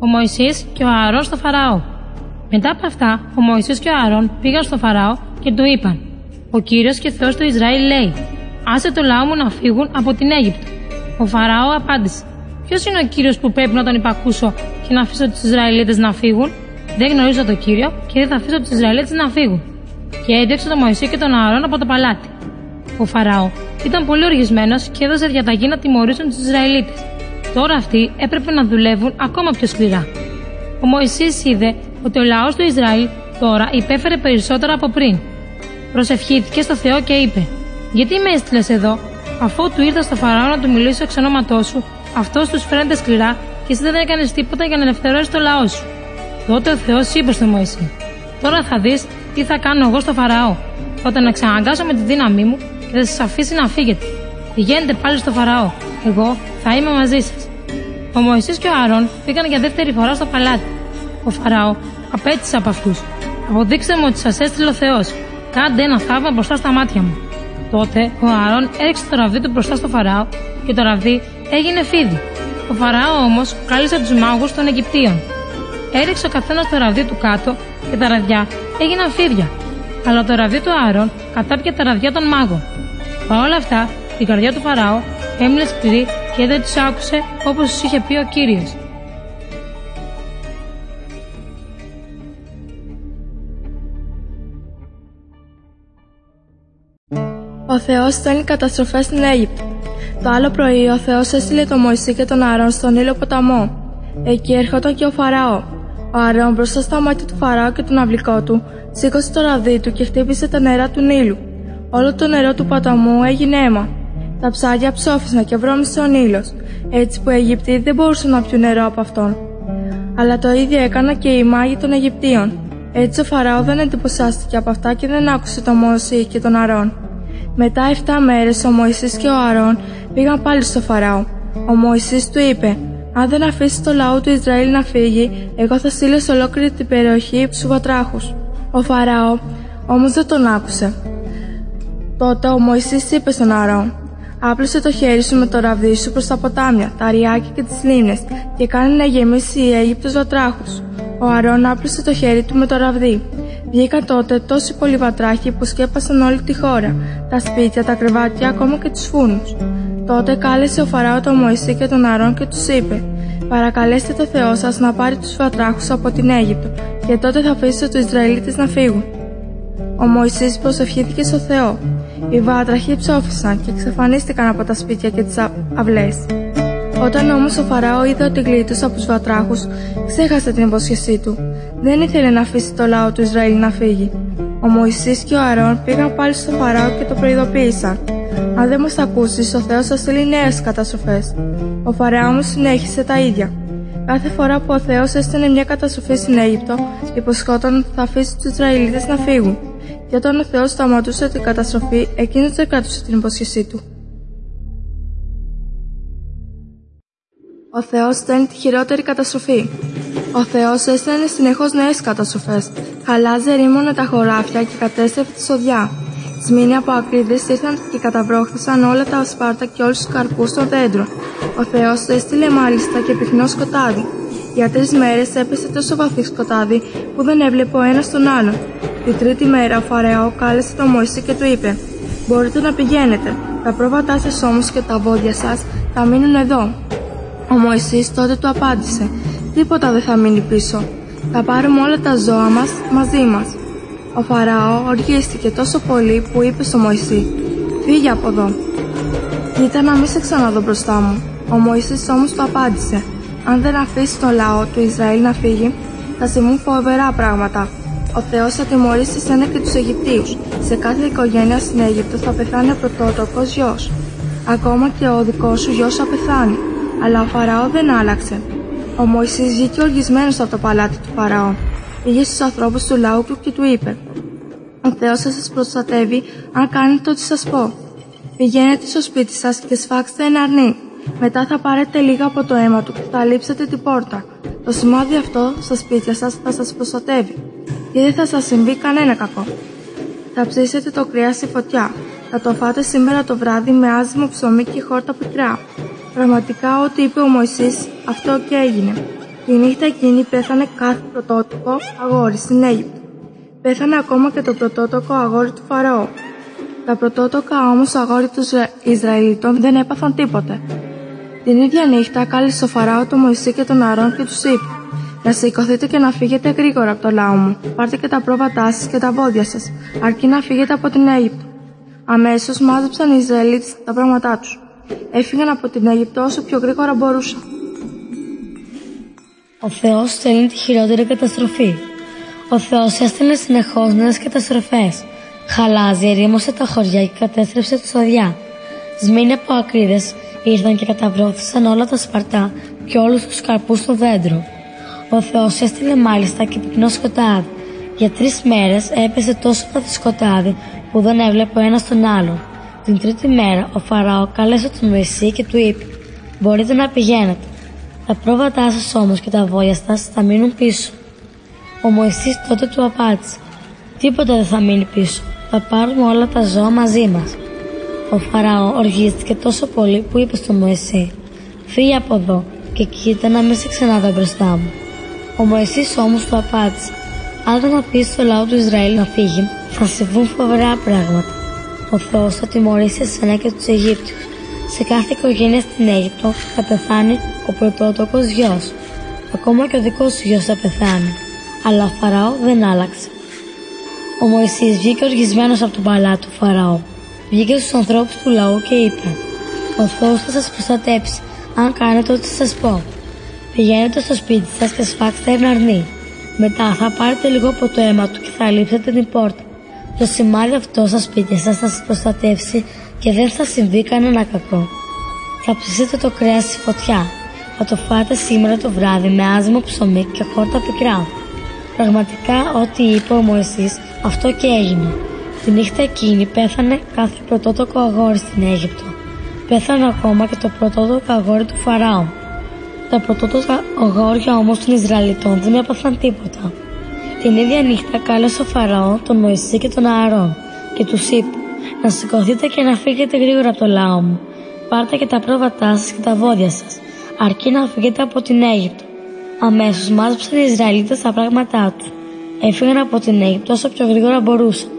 ο Μωυσής και ο Ααρών στο Φαραώ. Μετά από αυτά, ο Μωυσής και ο Ααρών πήγαν στο Φαραώ και του είπαν: Ο κύριος και Θεός του Ισραήλ λέει: Άσε το λαό μου να φύγουν από την Αίγυπτο. Ο Φαραώ απάντησε: Ποιος είναι ο κύριος που πρέπει να τον υπακούσω και να αφήσω τους Ισραηλίτες να φύγουν; Δεν γνωρίζω τον κύριο και δεν θα αφήσω τους Ισραηλίτες να φύγουν. Και έδιωξε τον Μωυσή και τον Ααρών από το παλάτι. Ο Φαραώ ήταν πολύ οργισμένος και έδωσε διαταγή να τιμωρήσουν τους Ισραηλίτες. Τώρα αυτοί έπρεπε να δουλεύουν ακόμα πιο σκληρά. Ο Μωυσής είδε ότι ο λαός του Ισραήλ τώρα υπέφερε περισσότερο από πριν. Προσευχήθηκε στο Θεό και είπε: Γιατί με έστειλες εδώ, αφού του ήρθα στο Φαραώ να του μιλήσω εξ ονόματός σου, αυτός τους φαίνεται σκληρά και εσύ δεν έκανες τίποτα για να ελευθερώσει το λαό σου. Τότε ο Θεός είπε στο Μωυσή: Τώρα θα δεις τι θα κάνω εγώ στο Φαραώ. Όταν να ξαναγκάσω με τη δύναμή μου και θα σας αφήσει να φύγετε. Πηγαίνετε πάλι στο Φαραώ. Εγώ θα είμαι μαζί σας. Ο Μωυσής και ο Άρων πήγαν για δεύτερη φορά στο παλάτι. Ο Φαραώ απέτησε από αυτούς. Αποδείξτε μου ότι σας έστειλε ο Θεός. Κάντε ένα θαύμα μπροστά στα μάτια μου. Τότε ο Άρων έριξε το ραβδί του μπροστά στο Φαραώ και το ραβδί έγινε φίδι. Ο Φαραώ όμως κάλεσε τους μάγους των Αιγυπτίων. Έριξε ο καθένας το ραβδί του κάτω και τα ραδιά έγιναν φίδια. Αλλά το ραβδί του Άρων κατάπια τα ραδιά των μάγων. Παρ' όλα αυτά, η καρδιά του Φαραώ έμεινε σκληρή και δεν τους άκουσε όπως τους είχε πει ο κύριος. Ο Θεός στέλνει καταστροφές στην Αίγυπτο. Το άλλο πρωί ο Θεός έστειλε τον Μωυσή και τον Άρων στον ήλιο ποταμό. Εκεί έρχονταν και ο Φαραώ. Ο Άρων μπροστά στα μάτια του Φαραώ και τον αυλικό του σήκωσε το ραδί του και χτύπησε τα νερά του Νείλου. Όλο το νερό του ποταμού έγινε αίμα. Τα ψάρια ψόφισαν και βρώμισε ο Νείλο, έτσι που οι Αιγυπτοί δεν μπορούσαν να πιούν νερό από αυτόν. Αλλά το ίδιο έκαναν και οι μάγοι των Αιγυπτίων. Έτσι ο Φαραώ δεν εντυπωσιάστηκε από αυτά και δεν άκουσε τον Μωυσή και τον Αρών. Μετά 7 μέρες ο Μωυσής και ο Αρών πήγαν πάλι στο Φαραώ. Ο Μωυσής του είπε: Αν δεν αφήσεις το λαό του Ισραήλ να φύγει, εγώ θα στείλω σε ολόκληρη την περιοχή του βατράχου. Ο Φαραώ όμως δεν τον άκουσε. Τότε ο Μωυσής είπε στον Αρών: Άπλωσε το χέρι σου με το ραβδί σου προς τα ποτάμια, τα ριάκια και τις λίμνες και κάνει να γεμίσει η Αίγυπτος βατράχου. Ο Αρών άπλωσε το χέρι του με το ραβδί. Βγήκαν τότε τόσοι πολλοί βατράχοι που σκέπασαν όλη τη χώρα, τα σπίτια, τα κρεβάτια, ακόμα και τους φούνους. Τότε κάλεσε ο Φαράω τον Μωυσή και τον Αρών και τους είπε: Παρακαλέστε το Θεό σας να πάρει τους βατράχους από την Αίγυπτο, και τότε θα αφήσετε τους Ισραηλίτες να φύγουν. Ο Μωυσής προσευχήθηκε στο Θεό. Οι βάτραχοι ψόφισαν και εξαφανίστηκαν από τα σπίτια και τις αυλές. Όταν όμως ο Φαράω είδε ότι γλίτωσε από τους βατράχους, ξέχασε την υπόσχεσή του. Δεν ήθελε να αφήσει το λαό του Ισραήλ να φύγει. Ο Μωυσής και ο Αρών πήγαν πάλι στο Φαράω και το προειδοποίησαν. Αν δεν μας ακούσεις, ο Θεός θα στείλει νέες καταστροφές. Ο Φαράω όμως συνέχισε τα ίδια. Κάθε φορά που ο Θεός έστειλε μια καταστροφή στην Αίγυπτο, υποσχόταν ότι θα αφήσει τους Ισραηλίτες να φύγουν. Και όταν ο Θεός σταματούσε την καταστροφή, εκείνο δεν κράτησε την υπόσχεσή του. Ο Θεός στέλνει τη χειρότερη καταστροφή. Ο Θεός έστελνε συνεχώς νέες καταστροφές. Χαλάζε ρήμωνε τα χωράφια και κατέστρεφε τη σοδιά. Σμήνοι από ακρίδες ήρθαν και καταβρόχθησαν όλα τα ασπάρτα και όλους τους καρπούς των δέντρων. Ο Θεός έστειλε μάλιστα και πυκνό σκοτάδι. Για τρεις μέρες έπεσε τόσο βαθύ σκοτάδι που δεν έβλεπε ο ένας τον άλλον. Τη τρίτη μέρα ο Φαρεό κάλεσε τον Μωυσή και του είπε: Μπορείτε να πηγαίνετε. Τα πρόβατά σας όμως και τα βόδια σας θα μείνουν εδώ. Ο Μωυσής τότε του απάντησε «Τίποτα δεν θα μείνει πίσω. Θα πάρουμε όλα τα ζώα μας μαζί μας». Ο Φαραώ οργίστηκε τόσο πολύ που είπε στο Μωυσή «Φύγε από εδώ». «Κοίτα να μην σε ξαναδώ μπροστά μου». Ο Μωυσής όμως του απάντησε «Αν δεν αφήσει το λαό του Ισραήλ να φύγει, θα συμβούν φοβερά πράγματα. Ο Θεός θα τιμωρήσει σένα και τους Αιγυπτίους. Σε κάθε οικογένεια στην Αίγυπτο θα πεθάνει ο πρωτότοκος γιος. Ακόμα και ο δικός σου γιος θα πεθάνει αλλά ο Φαραώ δεν άλλαξε. Ο Μωυσής βγήκε οργισμένος από το παλάτι του Φαραώ. Πήγε στους ανθρώπους του λαού του και του είπε: Ο Θεός θα σας προστατεύει αν κάνετε ό,τι σας πω. Πηγαίνετε στο σπίτι σας και σφάξτε ένα αρνί. Μετά θα πάρετε λίγα από το αίμα του και θα λείψετε την πόρτα. Το σημάδι αυτό στα σπίτια σας θα σας προστατεύει και δεν θα σας συμβεί κανένα κακό. Θα ψήσετε το κρέα στη φωτιά. Θα το φάτε σήμερα το βράδυ με άζυμο ψωμί και χόρτα πικρά. Πραγματικά ό,τι είπε ο Μωυσής, αυτό και έγινε. Τη νύχτα εκείνη πέθανε κάθε πρωτότοκο αγόρι στην Αίγυπτο. Πέθανε ακόμα και το πρωτότοκο αγόρι του Φαραώ. Τα πρωτότοκα όμως αγόρι των Ισραηλιτών δεν έπαθαν τίποτε. Την ίδια νύχτα κάλεσε ο Φαράω τον Μωυσή και τον Αρών και τους είπε: Να σηκωθείτε και να φύγετε γρήγορα από το λαό μου. Πάρτε και τα πρόβατά σας και τα βόδια σας, αρκεί να φύγετε από την Αίγυπτο. Αμέσως μάζεψαν οι Ισραηλίτες τα πράγματά τους. Έφυγαν από την Αίγυπτο όσο πιο γρήγορα μπορούσαν. Ο Θεός στέλνει τη χειρότερη καταστροφή. Ο Θεός έστειλε συνεχώς νέες καταστροφές. Χαλάζει, ερήμωσε τα χωριά και κατέστρεψε του σοδιά. Σμήνε από ακρίδες ήρθαν και καταβρώθησαν όλα τα σπαρτά και όλους τους καρπούς του δέντρου. Ο Θεός έστειλε μάλιστα και πυκνό σκοτάδι. Για τρεις μέρες έπεσε τόσο βαθύ σκοτάδι που δεν έβλεπε ο ένας τον άλλον. Την τρίτη μέρα ο Φαράω κάλεσε τον Μωυσή και του είπε: Μπορείτε να πηγαίνετε. Τα πρόβατά σας όμως και τα βόλια σας θα μείνουν πίσω. Ο Μωυσής τότε του απάντησε: Τίποτα δεν θα μείνει πίσω. Θα πάρουμε όλα τα ζώα μαζί μας. Ο Φαράω οργίστηκε τόσο πολύ που είπε στον Μωυσή: Φύγε από εδώ και κοίτα να μην σε ξαναδώ μπροστά μου. Ο Μωυσής όμως του απάντησε: Αν δεν πεις στο λαό του Ισραήλ να φύγει, θα συμβούν φοβερά πράγματα. Ο Θεός θα τιμωρήσει εσένα και τους Αιγύπτιους. Σε κάθε οικογένεια στην Αίγυπτο θα πεθάνει ο πρωτότοκος γιος. Ακόμα και ο δικός σου γιος θα πεθάνει. Αλλά ο Φαράω δεν άλλαξε. Ο Μωυσής βγήκε οργισμένος από τον παλάτι του Φαραώ. Βγήκε στους ανθρώπους του λαού και είπε: Ο Θεός θα σας προστατέψει, αν κάνετε ό,τι σας πω. Πηγαίνετε στο σπίτι σας και σφάξτε ένα αρνί. Μετά θα πάρετε λίγο από το αίμα του και θα λείψετε την πόρτα. Το σημάδι αυτό στα σπίτια σας θα σας προστατεύσει και δεν θα συμβεί κανένα κακό. Θα ψήσετε το κρέας στη φωτιά. Θα το φάτε σήμερα το βράδυ με άσμο ψωμί και χόρτα πικρά. Πραγματικά ό,τι είπε ο Μωυσής αυτό και έγινε. Τη νύχτα εκείνη πέθανε κάθε πρωτότοκο αγόρι στην Αίγυπτο. Πέθανε ακόμα και το πρωτότοκο αγόρι του Φαράω. Τα πρωτότοκα αγόρια όμως των Ισραηλιτών δεν έπαθαν τίποτα. Την ίδια νύχτα κάλεσε ο Φαραώ τον Μωυσή και τον Ααρών και τους είπε: Να σηκωθείτε και να φύγετε γρήγορα από το λαό μου. Πάρτε και τα πρόβατά σας και τα βόδια σας, αρκεί να φύγετε από την Αίγυπτο. Αμέσως μάζεψαν οι Ισραηλίτες τα πράγματά τους. Έφυγαν από την Αίγυπτο όσο πιο γρήγορα μπορούσαν.